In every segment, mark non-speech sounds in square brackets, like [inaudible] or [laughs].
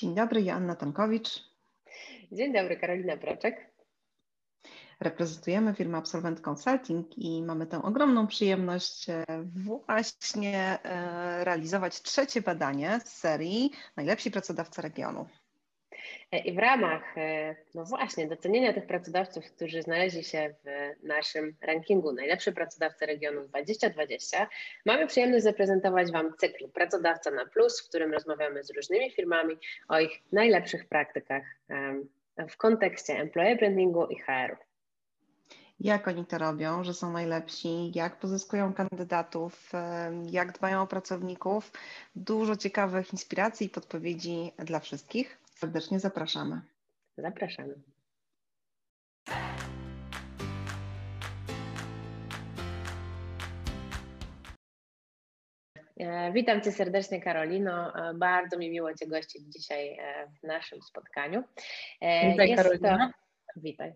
Dzień dobry, Joanna Tankowicz. Dzień dobry, Karolina Praczek. Reprezentujemy firmę Absolvent Consulting i mamy tę ogromną przyjemność e, właśnie e, realizować trzecie badanie z serii Najlepsi pracodawcy regionu. E, I w ramach, no właśnie, docenienia tych pracodawców, którzy znaleźli się w naszym rankingu Najlepszy Pracodawca Regionu 2020, mamy przyjemność zaprezentować Wam cykl Pracodawca na Plus, w którym rozmawiamy z różnymi firmami o ich najlepszych praktykach w kontekście employer brandingu i HR-u. Jak oni to robią, że są najlepsi, jak pozyskują kandydatów, jak dbają o pracowników. Dużo ciekawych inspiracji i podpowiedzi dla wszystkich. Serdecznie zapraszamy. Zapraszamy. E, witam Cię serdecznie, Karolino. E, bardzo mi miło Cię gościć dzisiaj e, w naszym spotkaniu. Witaj, Karolina. Witaj.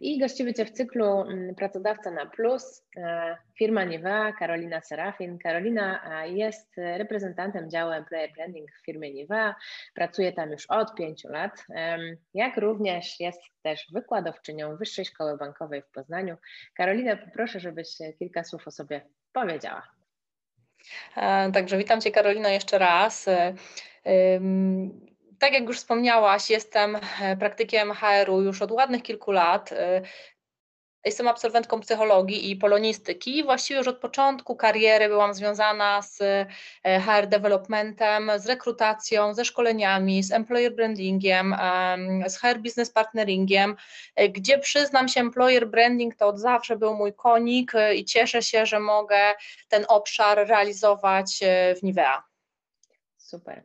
I gościmy Cię w cyklu mm, Pracodawca na Plus, firma Nivea, Karolina Serafin. Karolina jest reprezentantem działu Employer Branding w firmie Nivea, pracuje tam już od pięciu lat, jak również jest też wykładowczynią Wyższej Szkoły Bankowej w Poznaniu. Karolina, poproszę, żebyś kilka słów o sobie powiedziała. E, także witam Cię Karolino jeszcze raz. E, tak jak już wspomniałaś, jestem e, praktykiem HR-u już od ładnych kilku lat. Jestem absolwentką psychologii i polonistyki. Właściwie już od początku kariery byłam związana z e, HR developmentem, z rekrutacją, ze szkoleniami, z employer brandingiem, z HR business partneringiem, e, gdzie przyznam się, employer branding to od zawsze był mój konik e, i cieszę się, że mogę ten obszar realizować w Nivea. Super.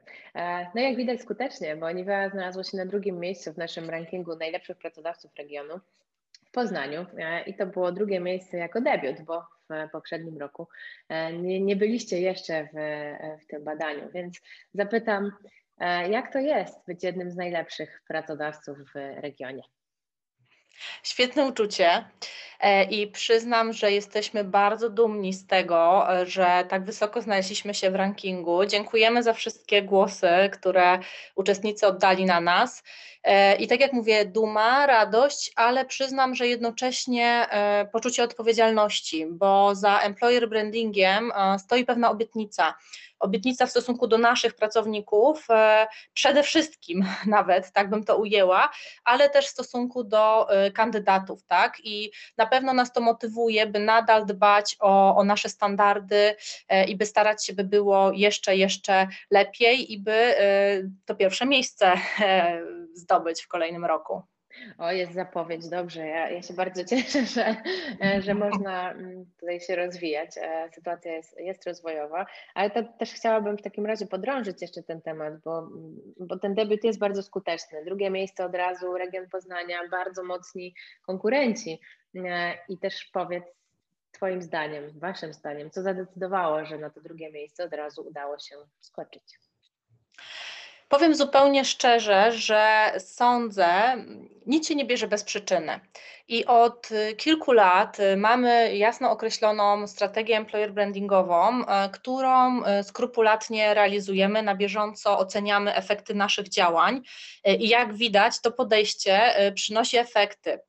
No jak widać skutecznie, bo Nivea znalazło się na drugim miejscu w naszym rankingu najlepszych pracodawców regionu. Poznaniu e, i to było drugie miejsce jako debiut, bo w poprzednim roku e, nie, nie byliście jeszcze w, e, w tym badaniu, więc zapytam, jak to jest być jednym z najlepszych pracodawców w regionie? Świetne uczucie i przyznam, że jesteśmy bardzo dumni z tego, że tak wysoko znaleźliśmy się w rankingu. Dziękujemy za wszystkie głosy, które uczestnicy oddali na nas. E, I tak jak mówię, duma, radość, ale przyznam, że jednocześnie e, poczucie odpowiedzialności, bo za employer brandingiem e, stoi pewna obietnica. Obietnica w stosunku do naszych pracowników, przede wszystkim [laughs] nawet, tak bym to ujęła, ale też w stosunku do kandydatów, tak? I na pewno nas to motywuje, by nadal dbać o, o nasze standardy i by starać się, by było jeszcze, jeszcze lepiej i by to pierwsze miejsce [laughs] zdobyć w kolejnym roku. O, jest zapowiedź, dobrze. Ja, ja się bardzo [laughs] cieszę, że, że można mm, tutaj się rozwijać. E, sytuacja jest, jest rozwojowa, ale to też chciałabym w takim razie podrążyć jeszcze ten temat, bo, mm, bo ten debiut jest bardzo skuteczny. Drugie miejsce od razu, region Poznania, bardzo mocni konkurenci. E, I też powiedz, Twoim zdaniem, Waszym zdaniem, co zadecydowało, że na to drugie miejsce od razu udało się skoczyć? Powiem zupełnie szczerze, że sądzę, nic się nie bierze bez przyczyny. I od kilku lat mamy jasno określoną strategię employer brandingową, e, którą skrupulatnie realizujemy, na bieżąco oceniamy efekty naszych działań i jak widać, to podejście przynosi efekty.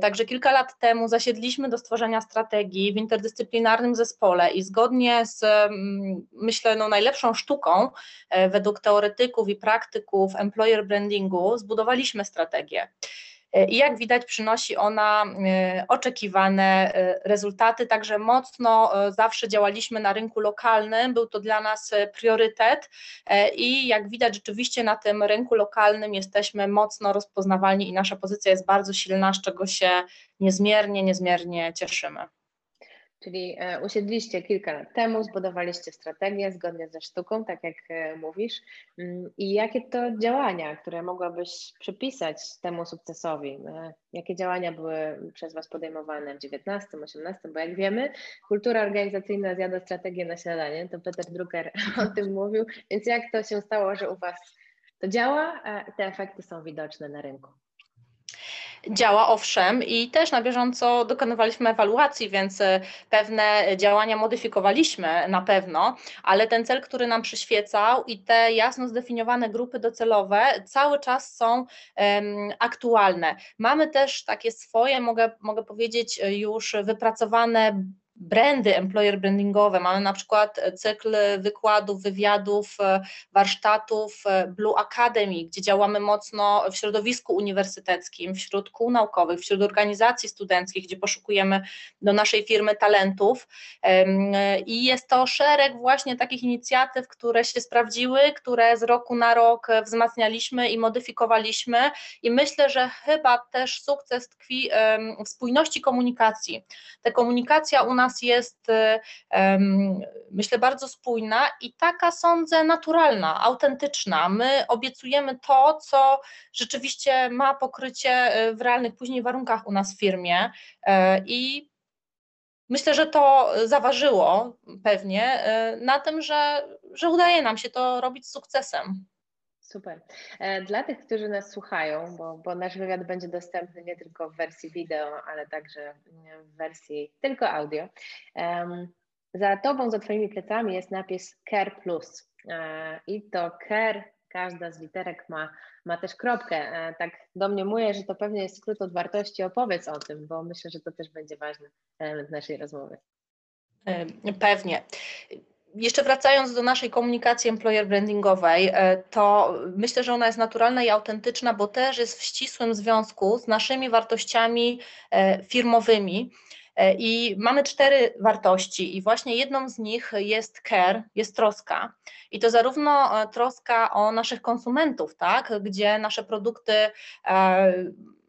Także kilka lat temu zasiedliśmy do stworzenia strategii w interdyscyplinarnym zespole i zgodnie z, myślę, no, najlepszą sztuką według teoretyków i praktyków employer brandingu zbudowaliśmy strategię. E, I jak widać, przynosi ona e, oczekiwane e, rezultaty, także mocno zawsze działaliśmy na rynku lokalnym, był to dla nas priorytet. I jak widać, rzeczywiście na tym rynku lokalnym jesteśmy mocno rozpoznawalni i nasza pozycja jest bardzo silna, z czego się niezmiernie, niezmiernie cieszymy. Czyli e, usiedliście kilka lat temu, zbudowaliście strategię zgodnie ze sztuką, tak jak e, mówisz. Mm, I jakie to działania, które mogłabyś przypisać temu sukcesowi? E, jakie działania były przez Was podejmowane w 19, 18? Bo jak wiemy, kultura organizacyjna zjada strategię na śniadanie, to Peter Drucker [laughs] o tym mówił. Więc jak to się stało, że u Was to działa, a te efekty są widoczne na rynku? Działa owszem i też na bieżąco dokonywaliśmy ewaluacji, więc e, pewne działania modyfikowaliśmy na pewno, ale ten cel, który nam przyświecał i te jasno zdefiniowane grupy docelowe cały czas są um, aktualne. Mamy też takie swoje, mogę, mogę powiedzieć, już wypracowane brandy employer brandingowe. Mamy na przykład cykl wykładów, wywiadów, e, warsztatów e, Blue Academy, gdzie działamy mocno w środowisku uniwersyteckim, wśród kół naukowych, wśród organizacji studenckich, gdzie poszukujemy do naszej firmy talentów. I jest to szereg właśnie takich inicjatyw, które się sprawdziły, które z roku na rok wzmacnialiśmy i modyfikowaliśmy. I myślę, że chyba też sukces tkwi w spójności komunikacji. Ta komunikacja u nas nas jest, y, myślę, bardzo spójna i taka, sądzę, naturalna, autentyczna. My obiecujemy to, co rzeczywiście ma pokrycie y, w realnych później warunkach u nas w firmie y, i Myślę, że to zaważyło pewnie na tym, że, że udaje nam się to robić z sukcesem. Super. E, dla tych, którzy nas słuchają, bo, bo nasz wywiad będzie dostępny nie tylko w wersji wideo, ale także w wersji tylko audio. Za tobą, za twoimi plecami jest napis Care Plus. E, I to Care, każda z literek ma, ma też kropkę. E, tak do mnie mówię, że to pewnie jest skrót od wartości. Opowiedz o tym, bo myślę, że to też będzie ważny element naszej rozmowy. Pewnie jeszcze wracając do naszej komunikacji employer brandingowej, e, to myślę, że ona jest naturalna i autentyczna, bo też jest w ścisłym związku z naszymi wartościami e, firmowymi. E, I mamy cztery wartości, i właśnie jedną z nich jest care, jest troska. I to zarówno troska o naszych konsumentów, tak, gdzie nasze produkty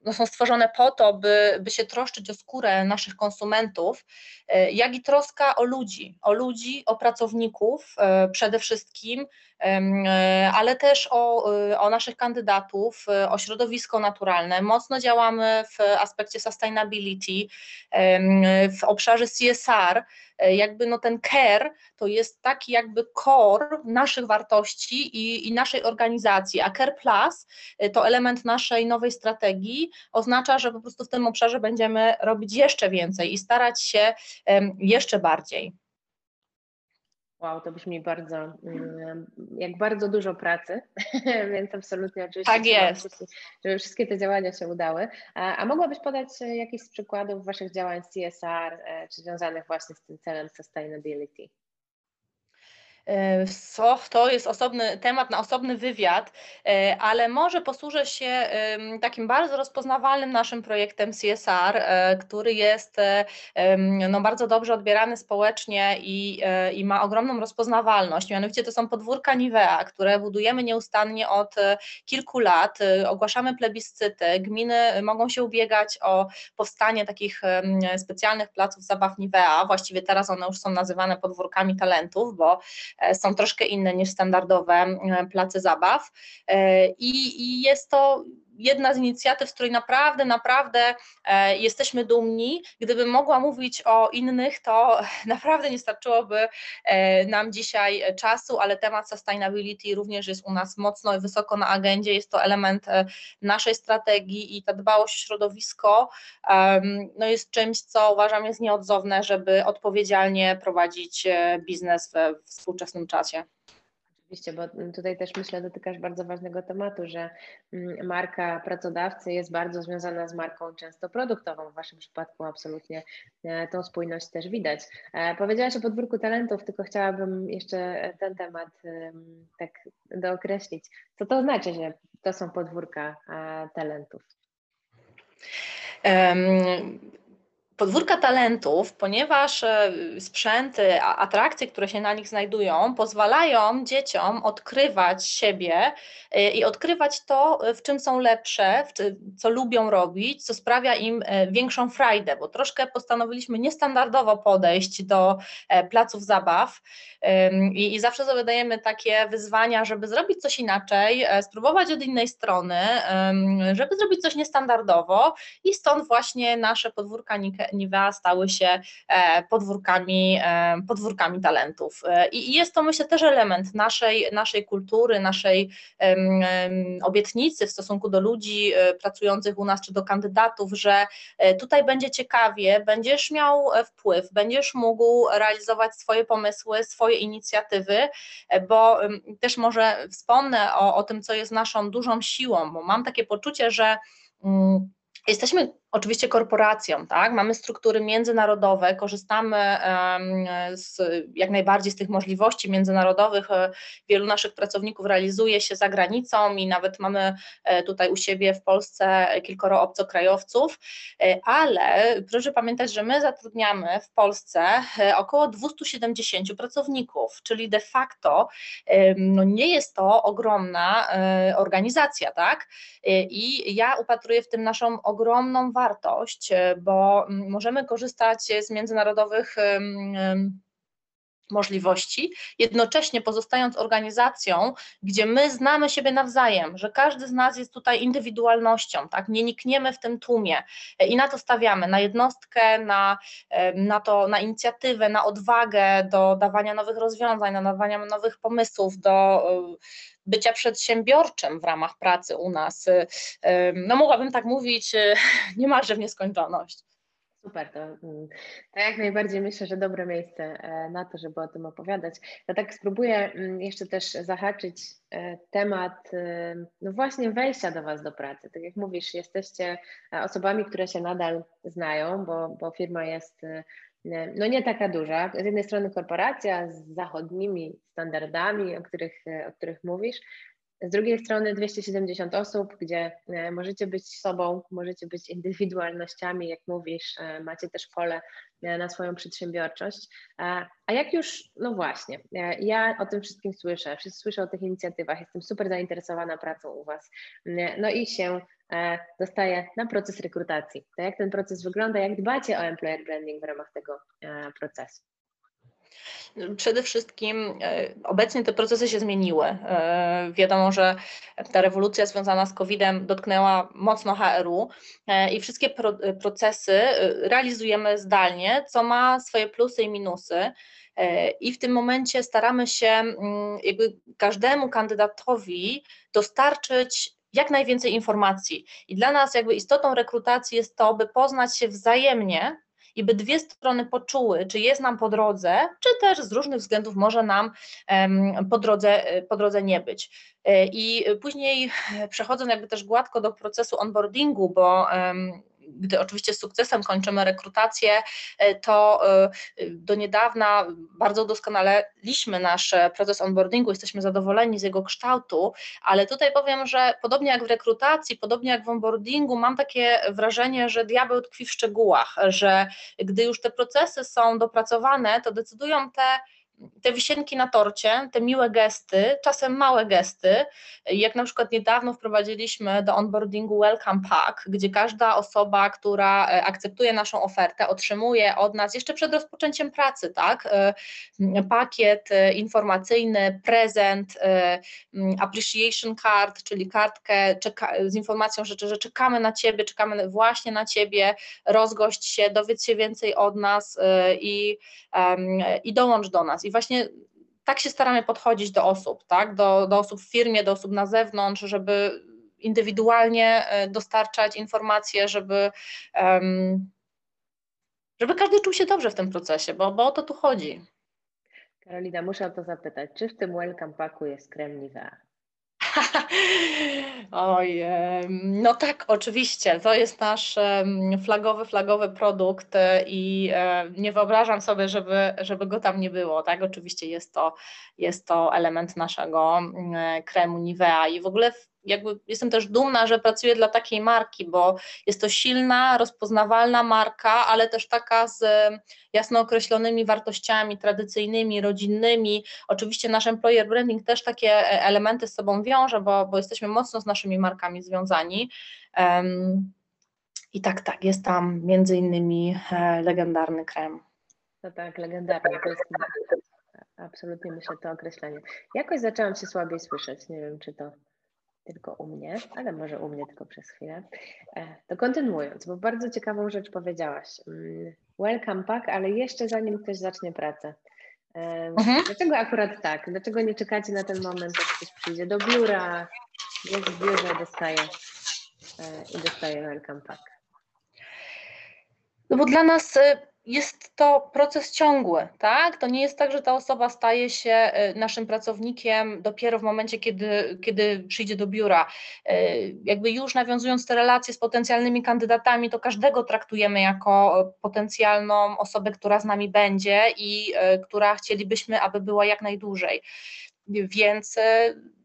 no, są stworzone po to, by, by się troszczyć o skórę naszych konsumentów, e, jak i troska o ludzi, o ludzi, o pracowników e, przede wszystkim, e, ale też o, o naszych kandydatów, o środowisko naturalne. Mocno działamy w aspekcie sustainability, w obszarze CSR, jakby no ten care to jest taki jakby core naszych wartości i, i naszej organizacji, a Care Plus e, to element naszej nowej strategii, oznacza, że po prostu w tym obszarze będziemy robić jeszcze więcej i starać się jeszcze bardziej. Wow, to brzmi bardzo, mm, jak bardzo dużo pracy, [laughs] więc absolutnie oczywiście. Tak jest. Żeby wszystkie te działania się udały. A, a mogłabyś podać e, jakiś z przykładów Waszych działań CSR, e, czy związanych właśnie z tym celem sustainability? Co, to jest osobny temat na osobny wywiad, e, ale może posłużę się takim bardzo rozpoznawalnym naszym projektem CSR, e, który jest e, no, bardzo dobrze odbierany społecznie i, i ma ogromną rozpoznawalność. Mianowicie to są podwórka Nivea, które budujemy nieustannie od kilku lat. Ogłaszamy plebiscyty, gminy mogą się ubiegać o powstanie takich specjalnych placów zabaw Nivea. Właściwie teraz one już są nazywane podwórkami talentów, bo są troszkę inne niż standardowe e, place zabaw. E, i, i jest to jedna z inicjatyw, z której naprawdę, naprawdę jesteśmy dumni. Gdybym mogła mówić o innych, to [laughs] naprawdę nie starczyłoby nam dzisiaj czasu, ale temat sustainability również jest u nas mocno i wysoko na agendzie. Jest to element naszej strategii i ta dbałość o środowisko no jest czymś, co uważam jest nieodzowne, żeby odpowiedzialnie prowadzić biznes we współczesnym czasie. Oczywiście, bo tutaj też myślę, dotykasz bardzo ważnego tematu, że mm, marka pracodawcy jest bardzo związana z marką często produktową. W Waszym przypadku absolutnie e, tą spójność też widać. E, powiedziałaś o podwórku talentów, tylko chciałabym jeszcze ten temat tak dookreślić. Co to znaczy, że to są podwórka e, talentów? Podwórka talentów, ponieważ e, sprzęty, atrakcje, które się na nich znajdują, pozwalają dzieciom odkrywać siebie e, i odkrywać to, w czym są lepsze, co lubią robić, co sprawia im e, większą frajdę, bo troszkę postanowiliśmy niestandardowo podejść do placów zabaw i, i zawsze sobie dajemy takie wyzwania, żeby zrobić coś inaczej, spróbować od innej strony, żeby zrobić coś niestandardowo i stąd właśnie nasze podwórka Nivea stały się podwórkami, podwórkami talentów. I jest to myślę też element naszej, naszej kultury, naszej obietnicy w stosunku do ludzi pracujących u nas, czy do kandydatów, że tutaj będzie ciekawie, będziesz miał wpływ, będziesz mógł realizować swoje pomysły, swoje inicjatywy, bo też może wspomnę o, o tym, co jest naszą dużą siłą, bo mam takie poczucie, że mm, Jesteśmy oczywiście korporacją, tak? Mamy struktury międzynarodowe, korzystamy z, jak najbardziej z tych możliwości międzynarodowych. E, wielu naszych pracowników realizuje się za granicą i nawet mamy e, tutaj u siebie w Polsce kilkoro obcokrajowców, e, ale proszę pamiętać, że my zatrudniamy w Polsce około 270 pracowników, czyli de facto no nie jest to ogromna organizacja, tak? I ja upatruję w tym naszą ogromną wartość, e, bo mm, możemy korzystać z międzynarodowych możliwości, jednocześnie pozostając organizacją, gdzie my znamy siebie nawzajem, że każdy z nas jest tutaj indywidualnością, tak? nie nikniemy w tym tłumie i na to stawiamy, na jednostkę, na, na to, na inicjatywę, na odwagę do dawania nowych rozwiązań, na dawania nowych pomysłów, do bycia przedsiębiorczym w ramach pracy u nas. No mogłabym tak mówić [laughs] niemalże w nieskończoność. Super, to, mm, to jak najbardziej myślę, że dobre miejsce e, na to, żeby o tym opowiadać. Ja tak spróbuję mm, jeszcze też zahaczyć e, temat e, no właśnie wejścia do Was do pracy. Tak jak mówisz, jesteście osobami, które się nadal znają, bo, bo firma jest no nie taka duża. Z jednej strony korporacja z zachodnimi standardami, o których, o których mówisz, z drugiej strony 270 osób, gdzie e, możecie być sobą, możecie być indywidualnościami, jak mówisz, e, macie też pole e, na swoją przedsiębiorczość. A jak już, no właśnie, ja o tym wszystkim słyszę, słyszę o tych inicjatywach, jestem super zainteresowana pracą u Was. No i się dostaję na proces rekrutacji. To jak ten proces wygląda, jak dbacie o employer branding w ramach tego procesu? Przede wszystkim e, obecnie te procesy się zmieniły. E, wiadomo, że ta rewolucja związana z COVID-em dotknęła mocno HR-u e, i wszystkie procesy realizujemy zdalnie, co ma swoje plusy i minusy. I w tym momencie staramy się mm, jakby każdemu kandydatowi dostarczyć jak najwięcej informacji. I dla nas jakby istotą rekrutacji jest to, by poznać się wzajemnie i by dwie strony poczuły, czy jest nam po drodze, czy też z różnych względów może nam po drodze, po drodze nie być. E, I później przechodząc jakby też gładko do procesu onboardingu, bo gdy oczywiście z sukcesem kończymy rekrutację, e, to e, do niedawna bardzo udoskonaliliśmy nasz proces onboardingu, jesteśmy zadowoleni z jego kształtu, ale tutaj powiem, że podobnie jak w rekrutacji, podobnie jak w onboardingu, mam takie wrażenie, że diabeł tkwi w szczegółach, że gdy już te procesy są dopracowane, to decydują te te wisienki na torcie, te miłe gesty, czasem małe gesty, jak na przykład niedawno wprowadziliśmy do onboardingu Welcome Pack, gdzie każda osoba, która e, akceptuje naszą ofertę, otrzymuje od nas jeszcze przed rozpoczęciem pracy, tak, e, pakiet e, informacyjny, prezent, appreciation card, czyli kartkę z informacją, że czekamy na Ciebie, czekamy właśnie na Ciebie, rozgość się, dowiedz się więcej od nas i, i dołącz do nas. I właśnie tak się staramy podchodzić do osób, tak? do, do osób w firmie, do osób na zewnątrz, żeby indywidualnie e, dostarczać informacje, żeby, żeby każdy czuł się dobrze w tym procesie, bo, bo o to tu chodzi. Karolina, muszę o to zapytać, czy w tym welcome packu jest krem? [laughs] Oj, no tak, oczywiście. To jest nasz flagowy, flagowy produkt e, i e, nie wyobrażam sobie, żeby, żeby go tam nie było. Tak, oczywiście jest to, jest to element naszego mm, kremu Nivea i w ogóle jakby jestem też dumna, że pracuję dla takiej marki, bo jest to silna, rozpoznawalna marka, ale też taka z jasno określonymi wartościami tradycyjnymi, rodzinnymi. Oczywiście nasz employer branding też takie e, elementy z sobą wiąże, bo, bo jesteśmy mocno z naszymi markami związani. Um, I tak, tak, jest tam między innymi e, legendarny krem. No tak, legendarny. To jest absolutnie myślę to określenie. Jakoś zaczęłam się słabiej słyszeć. Nie wiem, czy to tylko u mnie, ale może u mnie tylko przez chwilę. E, to kontynuując, bo bardzo ciekawą rzecz powiedziałaś. Mm, welcome pack, ale jeszcze zanim ktoś zacznie pracę. Mhm. Dlaczego akurat tak? Dlaczego nie czekacie na ten moment, jak ktoś przyjdzie do biura, jest w biurze, dostaje i dostaje welcome pack? No bo dla nas jest to proces ciągły, tak? To nie jest tak, że ta osoba staje się y, naszym pracownikiem dopiero w momencie, kiedy, kiedy przyjdzie do biura. Y, jakby już nawiązując te relacje z potencjalnymi kandydatami, to każdego traktujemy jako potencjalną osobę, która z nami będzie i y, która chcielibyśmy, aby była jak najdłużej. Więc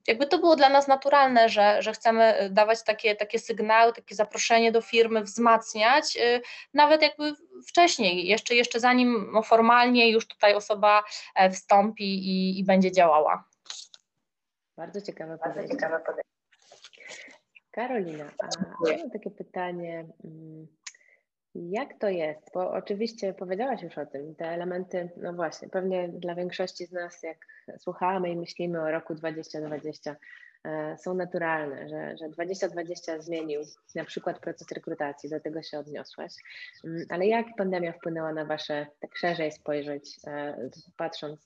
jakby to było dla nas naturalne, że, że chcemy dawać takie, takie sygnały, takie zaproszenie do firmy, wzmacniać, nawet jakby wcześniej, jeszcze, jeszcze zanim formalnie już tutaj osoba e, wstąpi i, i będzie działała. Bardzo ciekawe podejście. Bardzo ciekawe podejście. Karolina, a mam takie pytanie. Mm, jak to jest? Bo oczywiście powiedziałaś już o tym, te elementy, no właśnie, pewnie dla większości z nas, jak słuchamy i myślimy o roku 2020, E, są naturalne, że, że 2020 zmienił na przykład proces rekrutacji, do tego się odniosłaś. Mm, ale jak pandemia wpłynęła na Wasze, tak szerzej spojrzeć, e, patrząc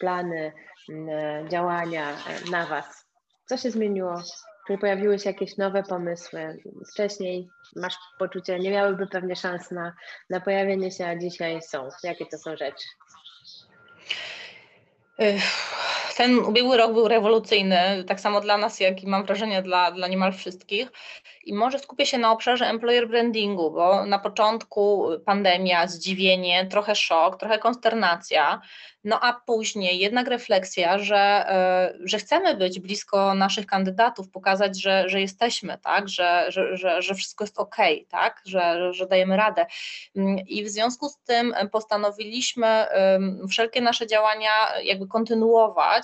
plany, mm, e, działania na Was? Co się zmieniło? Czy pojawiły się jakieś nowe pomysły? Wcześniej masz poczucie, nie miałyby pewnie szans na, na pojawienie się, a dzisiaj są. Jakie to są rzeczy? Ten ubiegły rok był rewolucyjny, tak samo dla nas, jak i mam wrażenie dla, dla niemal wszystkich. I może skupię się na obszarze employer brandingu, bo na początku pandemia, zdziwienie, trochę szok, trochę konsternacja, no a później jednak refleksja, że, e, że chcemy być blisko naszych kandydatów, pokazać, że, że jesteśmy, tak, że, że, że, że wszystko jest ok, tak, że, że dajemy radę. I w związku z tym postanowiliśmy wszelkie nasze działania jakby kontynuować,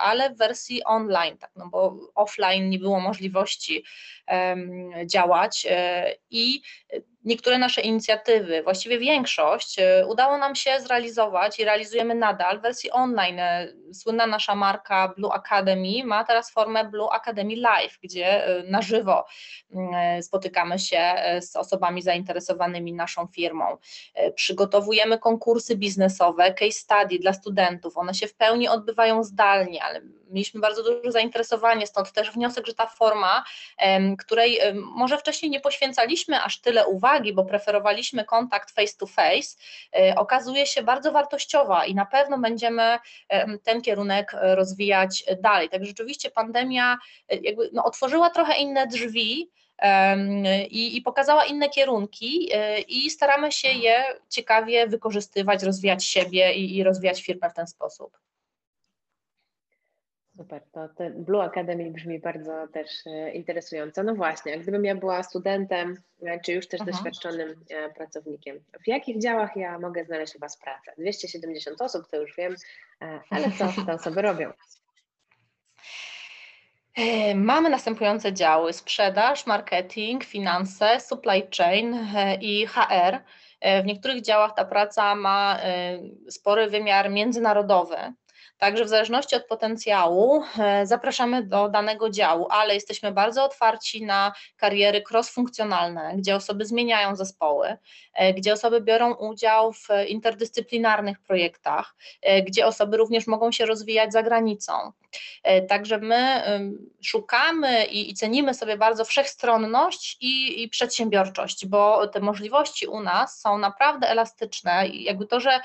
ale w wersji online, tak, no bo offline nie było możliwości działać e, i niektóre nasze inicjatywy, właściwie większość, e, udało nam się zrealizować i realizujemy nadal w wersji online. E, słynna nasza marka Blue Academy ma teraz formę Blue Academy Live, gdzie na żywo spotykamy się z osobami zainteresowanymi naszą firmą. Przygotowujemy konkursy biznesowe, case study dla studentów. One się w pełni odbywają zdalnie, ale mieliśmy bardzo duże zainteresowanie, stąd też wniosek, że ta forma, której może wcześniej nie poświęcaliśmy aż tyle uwagi, bo preferowaliśmy kontakt face to face, e, okazuje się bardzo wartościowa i na pewno będziemy ten kierunek rozwijać dalej. Tak rzeczywiście pandemia e, jakby no, otworzyła trochę inne drzwi, i, i, pokazała inne kierunki e, i staramy się je ciekawie wykorzystywać, rozwijać siebie i, i rozwijać firmę w ten sposób. Super, to ten Blue Academy brzmi bardzo też e, interesująco. No właśnie, gdybym ja była studentem, e, czy już też Aha. doświadczonym e, pracownikiem, w jakich działach ja mogę znaleźć u Was pracę? 270 osób, to już wiem, ale co te osoby robią? Mamy następujące działy: sprzedaż, marketing, finanse, supply chain i HR. W niektórych działach ta praca ma spory wymiar międzynarodowy. Także w zależności od potencjału e, zapraszamy do danego działu, ale jesteśmy bardzo otwarci na kariery cross-funkcjonalne, gdzie osoby zmieniają zespoły, e, gdzie osoby biorą udział w interdyscyplinarnych projektach, e, gdzie osoby również mogą się rozwijać za granicą. Także my szukamy i, cenimy sobie bardzo wszechstronność i, i, przedsiębiorczość, bo te możliwości u nas są naprawdę elastyczne i jakby to, że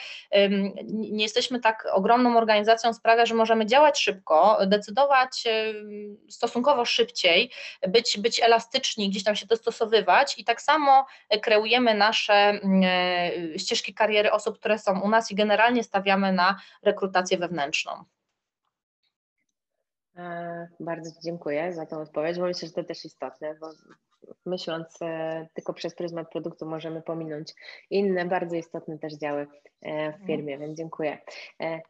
nie jesteśmy tak ogromną organizacją sprawia, że możemy działać szybko, decydować stosunkowo szybciej, być, być elastyczni, gdzieś tam się dostosowywać i tak samo kreujemy nasze e, ścieżki kariery osób, które są u nas i generalnie stawiamy na rekrutację wewnętrzną. E, bardzo Ci dziękuję za tą odpowiedź, bo myślę, że to też istotne, bo myśląc e, tylko przez pryzmat produktu możemy pominąć inne, bardzo istotne też działy e, w firmie, więc dziękuję.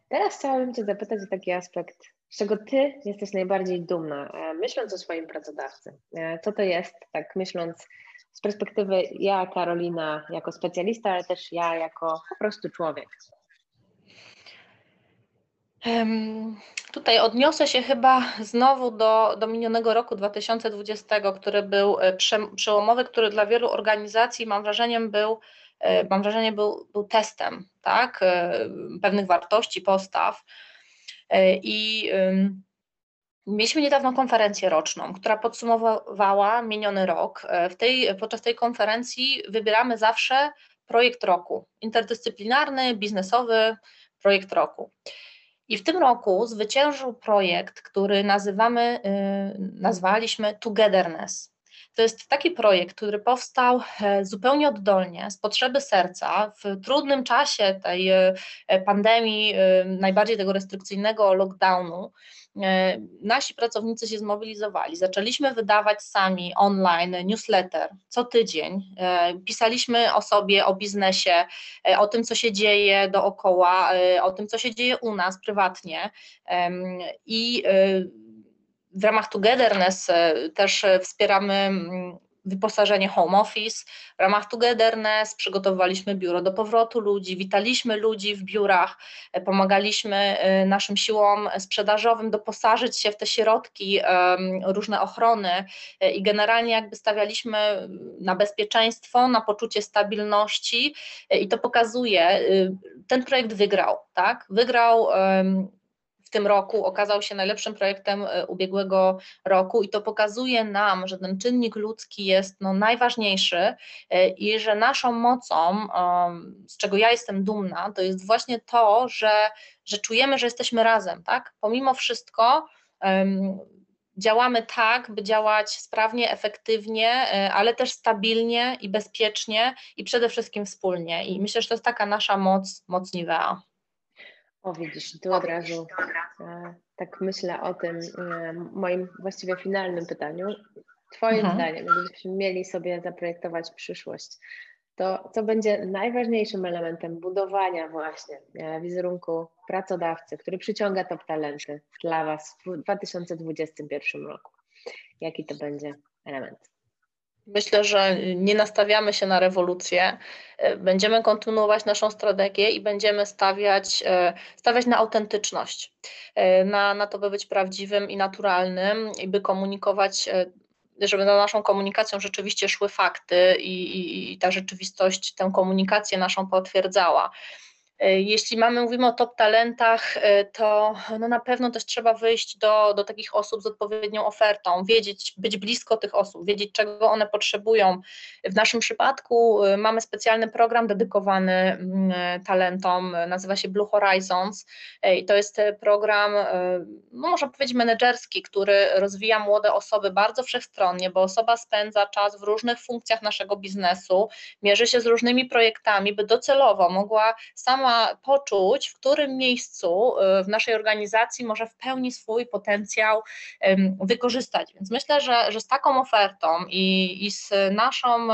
Teraz chciałabym Cię zapytać o taki aspekt, z czego Ty jesteś najbardziej dumna, myśląc o swoim pracodawcy. Co to jest, tak myśląc z perspektywy ja, Karolina, jako specjalista, ale też ja jako po prostu człowiek? Tutaj odniosę się chyba znowu do, do minionego roku 2020, który był e, przełomowy, który dla wielu organizacji, mam wrażenie, był, e, mam wrażenie, był, był testem tak? E, pewnych wartości, postaw. I Mieliśmy niedawno konferencję roczną, która podsumowała miniony rok. W tej, podczas tej konferencji wybieramy zawsze projekt roku, interdyscyplinarny, biznesowy projekt roku. I w tym roku zwyciężył projekt, który nazywamy, y, nazwaliśmy Togetherness. To jest taki projekt, który powstał e, zupełnie oddolnie, z potrzeby serca, w trudnym czasie tej e, pandemii, e, najbardziej tego restrykcyjnego lockdownu. Nasi pracownicy się zmobilizowali. Zaczęliśmy wydawać sami online newsletter co tydzień. Pisaliśmy o sobie, o biznesie, o tym, co się dzieje dookoła, o tym, co się dzieje u nas prywatnie. I w ramach Togetherness też wspieramy wyposażenie home office. W ramach Togetherness przygotowaliśmy biuro do powrotu ludzi, witaliśmy ludzi w biurach, e, pomagaliśmy e, naszym siłom sprzedażowym doposażyć się w te środki, różne ochrony e, i generalnie jakby stawialiśmy na bezpieczeństwo, na poczucie stabilności i to pokazuje, ten projekt wygrał, tak? Wygrał tym roku okazał się najlepszym projektem e, ubiegłego roku i to pokazuje nam, że ten czynnik ludzki jest no, najważniejszy e, i że naszą mocą, z czego ja jestem dumna, to jest właśnie to, że, że czujemy, że jesteśmy razem, tak? Pomimo wszystko działamy tak, by działać sprawnie, efektywnie, e, ale też stabilnie i bezpiecznie i przede wszystkim wspólnie. I myślę, że to jest taka nasza moc, moc Nivea. O widzisz, tu od razu e, tak myślę o tym e, moim właściwie finalnym pytaniu. Twoim mhm. zdaniem, gdybyśmy mieli sobie zaprojektować przyszłość, to co będzie najważniejszym elementem budowania właśnie e, wizerunku pracodawcy, który przyciąga top talenty dla Was w 2021 roku? Jaki to będzie element? Myślę, że nie nastawiamy się na rewolucję. E, będziemy kontynuować naszą strategię i będziemy stawiać, e, stawiać na autentyczność, e, na, na to, by być prawdziwym i naturalnym i by komunikować żeby za naszą komunikacją rzeczywiście szły fakty i, i, i ta rzeczywistość tę komunikację naszą potwierdzała. E, jeśli mamy, mówimy o top talentach, e, to no na pewno też trzeba wyjść do, do takich osób z odpowiednią ofertą, wiedzieć, być blisko tych osób, wiedzieć, czego one potrzebują. W naszym przypadku e, mamy specjalny program dedykowany mm, talentom, nazywa się Blue Horizons i to jest program, no można powiedzieć, menedżerski, który rozwija młode osoby bardzo wszechstronnie, bo osoba spędza czas w różnych funkcjach naszego biznesu, mierzy się z różnymi projektami, by docelowo mogła sama poczuć, w którym miejscu y, w naszej organizacji może w pełni swój potencjał wykorzystać. Więc myślę, że, że z taką ofertą i, i z naszą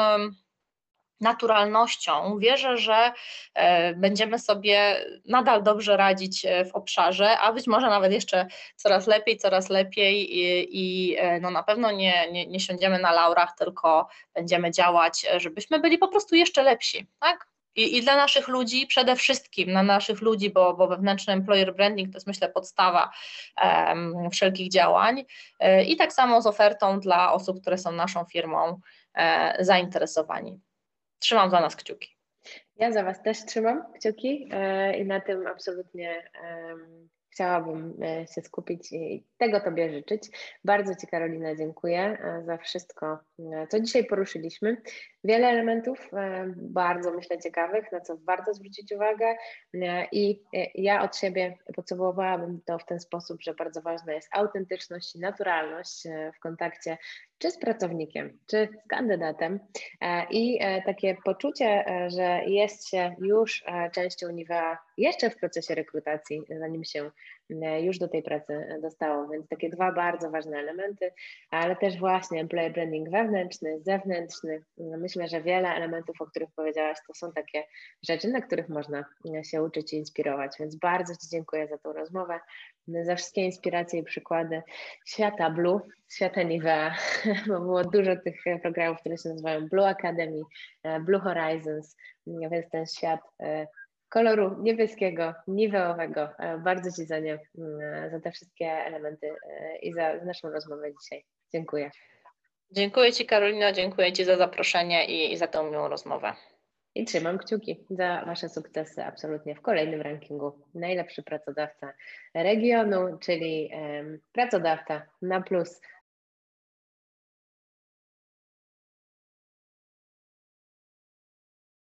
naturalnością. Wierzę, że e, będziemy sobie nadal dobrze radzić e, w obszarze, a być może nawet jeszcze coraz lepiej, coraz lepiej i, i e, no na pewno nie, nie, nie siądziemy na laurach, tylko będziemy działać, żebyśmy byli po prostu jeszcze lepsi. Tak? I, I, dla naszych ludzi, przede wszystkim na naszych ludzi, bo, bo wewnętrzny employer branding to jest myślę podstawa um, wszelkich działań. E, I tak samo z ofertą dla osób, które są naszą firmą e, zainteresowani. Trzymam za nas kciuki. Ja za Was też trzymam kciuki e, i na tym absolutnie chciałabym e, się skupić i tego Tobie życzyć. Bardzo Ci, Karolina, dziękuję e, za wszystko, e, co dzisiaj poruszyliśmy. Wiele elementów, bardzo myślę ciekawych, na co warto zwrócić uwagę. I ja od siebie podsumowałabym to w ten sposób, że bardzo ważna jest autentyczność i naturalność w kontakcie czy z pracownikiem, czy z kandydatem i takie poczucie, że jest się już częścią Nivea jeszcze w procesie rekrutacji, zanim się E, już do tej pracy dostało, więc takie dwa bardzo ważne elementy, ale też właśnie employer branding wewnętrzny, zewnętrzny. Myślę, że wiele elementów, o których powiedziałaś, to są takie rzeczy, na których można się uczyć i inspirować, więc bardzo Ci dziękuję za tą rozmowę, za wszystkie inspiracje i przykłady świata Blue, świata Nivea, [laughs] bo było dużo tych programów, które się nazywają Blue Academy, e, Blue Horizons, więc ten świat e, koloru niebieskiego, niweowego. Bardzo Ci za nie, mm, za te wszystkie elementy i za naszą rozmowę dzisiaj. Dziękuję. Dziękuję Ci Karolina, dziękuję Ci za zaproszenie i, i za tę miłą rozmowę. I trzymam kciuki za Wasze sukcesy absolutnie w kolejnym rankingu. Najlepszy pracodawca regionu, czyli um, pracodawca na plus